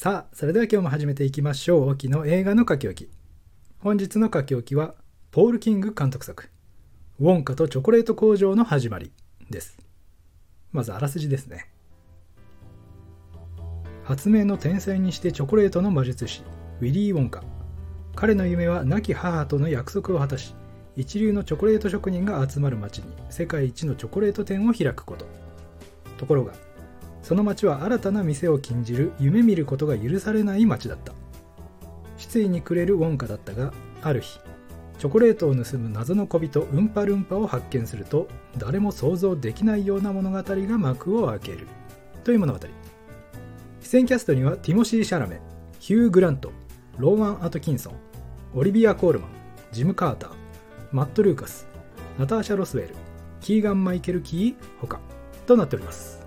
さあ、それでは今日も始めていきましょう。沖の映画の書き置き。本日の書き置きは、ポール・キング監督作、ウォンカとチョコレート工場の始まりです。まずあらすじですね。発明の天才にしてチョコレートの魔術師、ウィリー・ウォンカ。彼の夢は亡き母との約束を果たし、一流のチョコレート職人が集まる町に世界一のチョコレート店を開くこと。ところが、その町は新たな店を禁じる夢見ることが許されない町だった。失意に暮れるウォンカだったがある日チョコレートを盗む謎の小人ウンパルンパを発見すると誰も想像できないような物語が幕を開ける。という物語。出演キャストにはティモシー・シャラメヒュー・グラントローマン・アトキンソンオリビア・コールマンジム・カーターマット・ルーカスナターシャ・ロスウェルキーガン・マイケル・キー他となっております。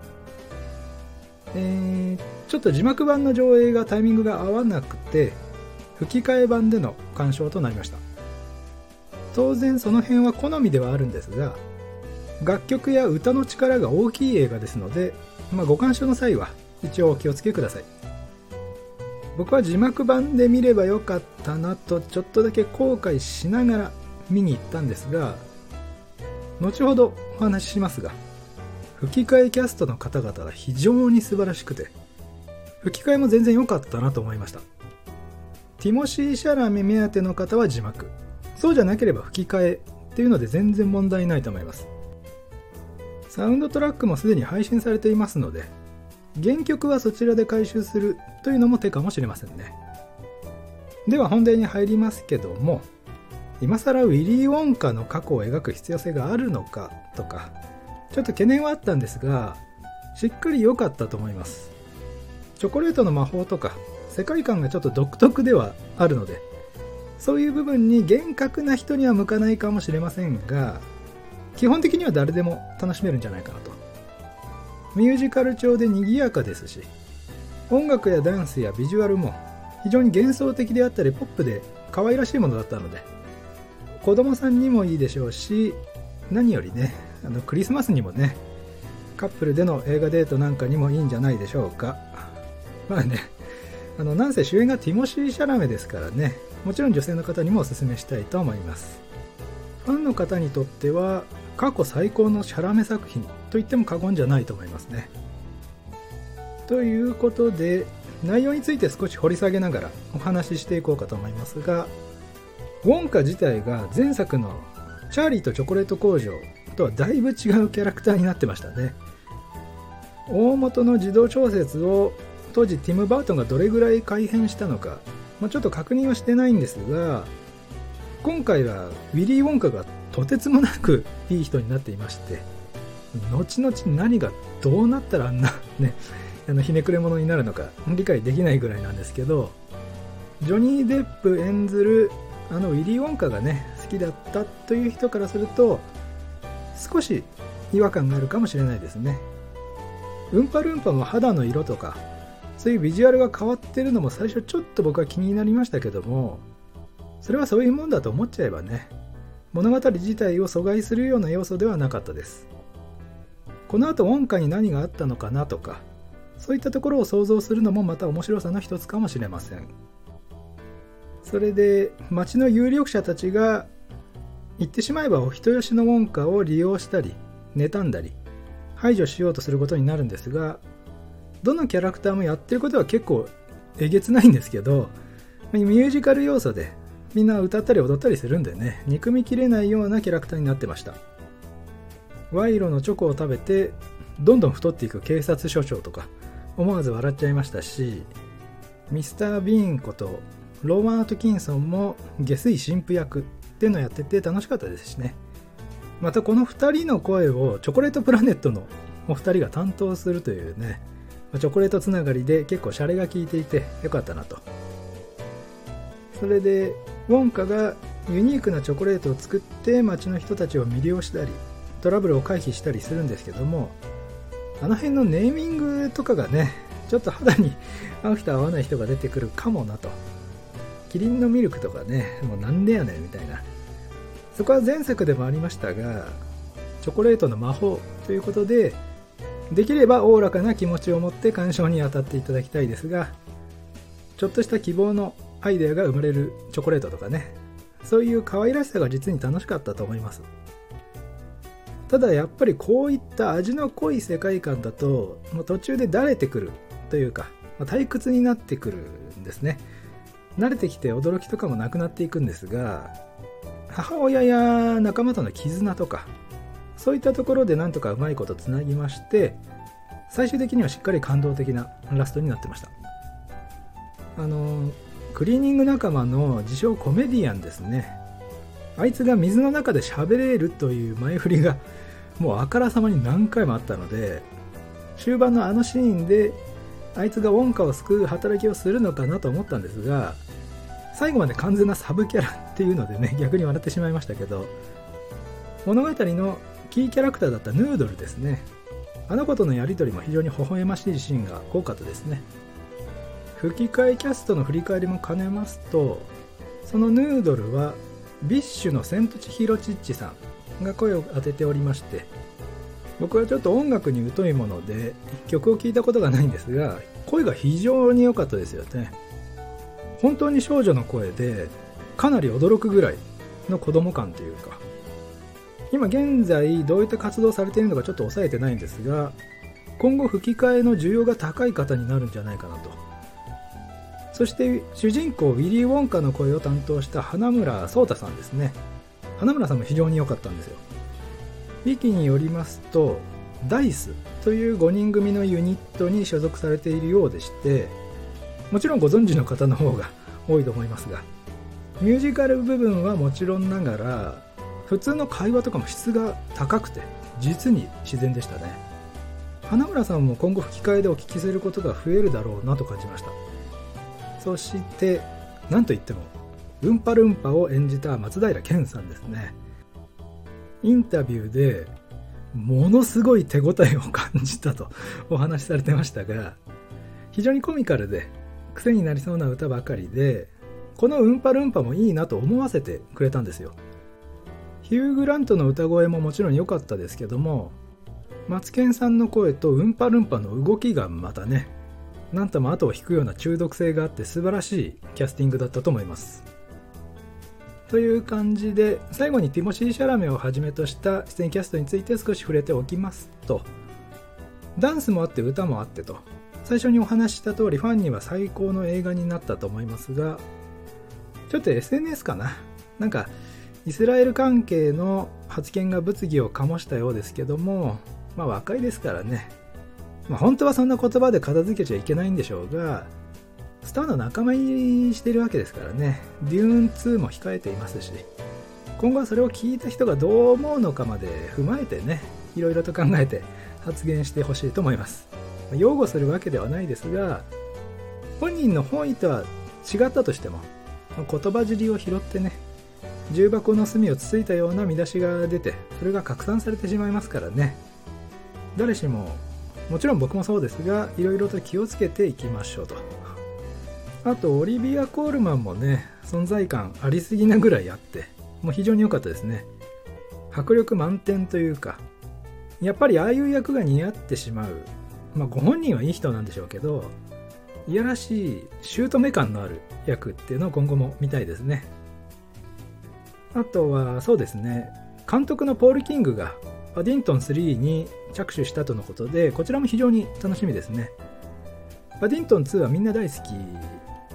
えー、ちょっと字幕版の上映がタイミングが合わなくて吹き替え版での鑑賞となりました。当然その辺は好みではあるんですが楽曲や歌の力が大きい映画ですので、まあ、ご鑑賞の際は一応お気をつけください。僕は字幕版で見ればよかったなとちょっとだけ後悔しながら見に行ったんですが後ほどお話ししますが吹き替えキャストの方々が非常に素晴らしくて吹き替えも全然良かったなと思いました。ティモシー・シャラメ目当ての方は字幕。そうじゃなければ吹き替えっていうので全然問題ないと思います。サウンドトラックもすでに配信されていますので原曲はそちらで回収するというのも手かもしれませんね。では本題に入りますけども今更ウィリー・ウォンカの過去を描く必要性があるのかとかちょっと懸念はあったんですがしっかり良かったと思います。チョコレートの魔法とか世界観がちょっと独特ではあるのでそういう部分に厳格な人には向かないかもしれませんが基本的には誰でも楽しめるんじゃないかなと。ミュージカル調で賑やかですし音楽やダンスやビジュアルも非常に幻想的であったりポップで可愛らしいものだったので子供さんにもいいでしょうし何よりねあのクリスマスにもねカップルでの映画デートなんかにもいいんじゃないでしょうか。まあねあのなんせ主演がティモシー・シャラメですからねもちろん女性の方にもおすすめしたいと思います。ファンの方にとっては過去最高のシャラメ作品と言っても過言じゃないと思いますね。ということで内容について少し掘り下げながらお話ししていこうかと思いますがウォンカ自体が前作の「チャーリーとチョコレート工場」とはだいぶ違うキャラクターになってましたね。大元の自動調節を当時ティム・バートンがどれぐらい改変したのか、まあ、ちょっと確認はしてないんですが今回はウィリー・ウォンカがとてつもなくいい人になっていまして後々何がどうなったらあんなね あのひねくれ者になるのか理解できないぐらいなんですけどジョニー・デップ演ずるあのウィリー・ウォンカがね好きだったという人からすると少し違和感があるかもしれないですね。ウンパルンパも肌の色とかそういうビジュアルが変わってるのも最初ちょっと僕は気になりましたけどもそれはそういうもんだと思っちゃえばね物語自体を阻害するような要素ではなかったです。この後音階に何があったのかなとかそういったところを想像するのもまた面白さの一つかもしれません。それで町の有力者たちが言ってしまえばお人よしの文化を利用したり妬んだり排除しようとすることになるんですがどのキャラクターもやってることは結構えげつないんですけどミュージカル要素でみんな歌ったり踊ったりするんでね憎みきれないようなキャラクターになってました。賄賂のチョコを食べてどんどん太っていく警察署長とか思わず笑っちゃいましたしミスター・ビーンことローマン・アトキンソンも下水神父役。っていうのをやってて楽しかったですしね。またこの2人の声をチョコレートプラネットのお二人が担当するというねチョコレートつながりで結構シャレが効いていてよかったなと。それでウォンカがユニークなチョコレートを作って街の人たちを魅了したりトラブルを回避したりするんですけどもあの辺のネーミングとかがねちょっと肌に合う人合わない人が出てくるかもなと。キリンのミルクとかねもうなんでやねんみたいな。そこは前作でもありましたがチョコレートの魔法ということでできればおおらかな気持ちを持って鑑賞に当たっていただきたいですがちょっとした希望のアイデアが生まれるチョコレートとかねそういう可愛らしさが実に楽しかったと思います。ただやっぱりこういった味の濃い世界観だともう途中でだれてくるというか、ま、退屈になってくるんですね。慣れてきて驚きとかもなくなっていくんですが母親や仲間との絆とかそういったところでなんとかうまいことつなぎまして最終的にはしっかり感動的なラストになってました。あのクリーニング仲間の自称コメディアンですね。あいつが水の中で喋れるという前振りがもうあからさまに何回もあったので終盤のあのシーンであいつがウォンカを救う働きをするのかなと思ったんですが最後まで完全なサブキャラっていうのでね 逆に笑ってしまいましたけど物語のキーキャラクターだったヌードルですね。あの子とのやり取りも非常に微笑ましいシーンが多かったですね。吹き替えキャストの振り返りも兼ねますとそのヌードルは BiSHのセントチヒロ・チッチさんが声を当てておりまして僕はちょっと音楽に疎いもので曲を聴いたことがないんですが声が非常に良かったですよね。本当に少女の声でかなり驚くぐらいの子供感というか。今現在どういった活動されているのかちょっと抑えてないんですが今後吹き替えの需要が高い方になるんじゃないかなと。そして主人公ウィリー・ウォンカの声を担当した花村壮太さんですね。花村さんも非常に良かったんですよ。ウィキによりますとダイスという5人組のユニットに所属されているようでしてもちろんご存知の方の方が 多いと思いますがミュージカル部分はもちろんながら普通の会話とかも質が高くて実に自然でしたね。花村さんも今後吹き替えでお聞きすることが増えるだろうなと感じました。そして何といってもウンパルンパを演じた松平健さんですね。インタビューでものすごい手応えを感じたとお話しされてましたが非常にコミカルで癖になりそうな歌ばかりでこの「ウンパルンパ」もいいなと思わせてくれたんですよ。ヒュー・グラントの歌声ももちろん良かったですけどもマツケンさんの声とウンパルンパの動きがまたねなんとも後を引くような中毒性があって素晴らしいキャスティングだったと思います。という感じで最後にティモシー・シャラメをはじめとした出演キャストについて少し触れておきますと。ダンスもあって歌もあってと。最初にお話しした通りファンには最高の映画になったと思いますがちょっと SNS かな。なんかイスラエル関係の発言が物議を醸したようですけどもまあ若いですからね。まあ、本当はそんな言葉で片付けちゃいけないんでしょうがスターの仲間入りしてるわけですからね。デューン2も控えていますし。今後はそれを聞いた人がどう思うのかまで踏まえてねいろいろと考えて発言してほしいと思います。擁護するわけではないですが本人の本意とは違ったとしても言葉尻を拾ってね重箱の隅をつついたような見出しが出てそれが拡散されてしまいますからね。誰しももちろん僕もそうですがいろいろと気をつけていきましょうと。あとオリビア・コールマンもね存在感ありすぎなぐらいあってもう非常に良かったですね迫力満点というかやっぱりああいう役が似合ってしまうまあご本人はいい人なんでしょうけどいやらしい姑感のある役っていうのを今後も見たいですねあとはそうですね監督のポール・キングがパディントン3に着手したとのことで、こちらも非常に楽しみですね。パディントン2はみんな大好き。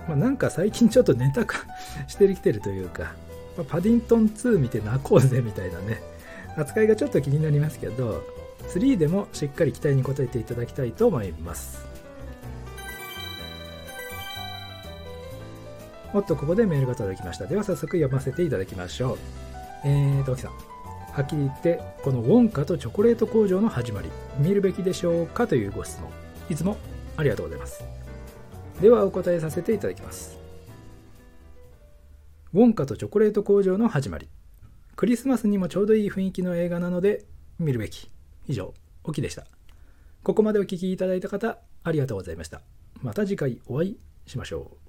まあ、なんか最近ちょっとネタ化してきてるというか、まあ、パディントン2見て泣こうぜみたいなね、扱いがちょっと気になりますけど、3でもしっかり期待に応えていただきたいと思います。おっと、ここでメールが届きました。では早速読ませていただきましょう。えー、と、きさん。はっきり言ってこのウォンカとチョコレート工場の始まり見るべきでしょうかというご質問いつもありがとうございますではお答えさせていただきます。ウォンカとチョコレート工場の始まり。クリスマスにもちょうどいい雰囲気の映画なので見るべき。以上オキでした。ここまでお聴きいただいた方ありがとうございました。また次回お会いしましょう。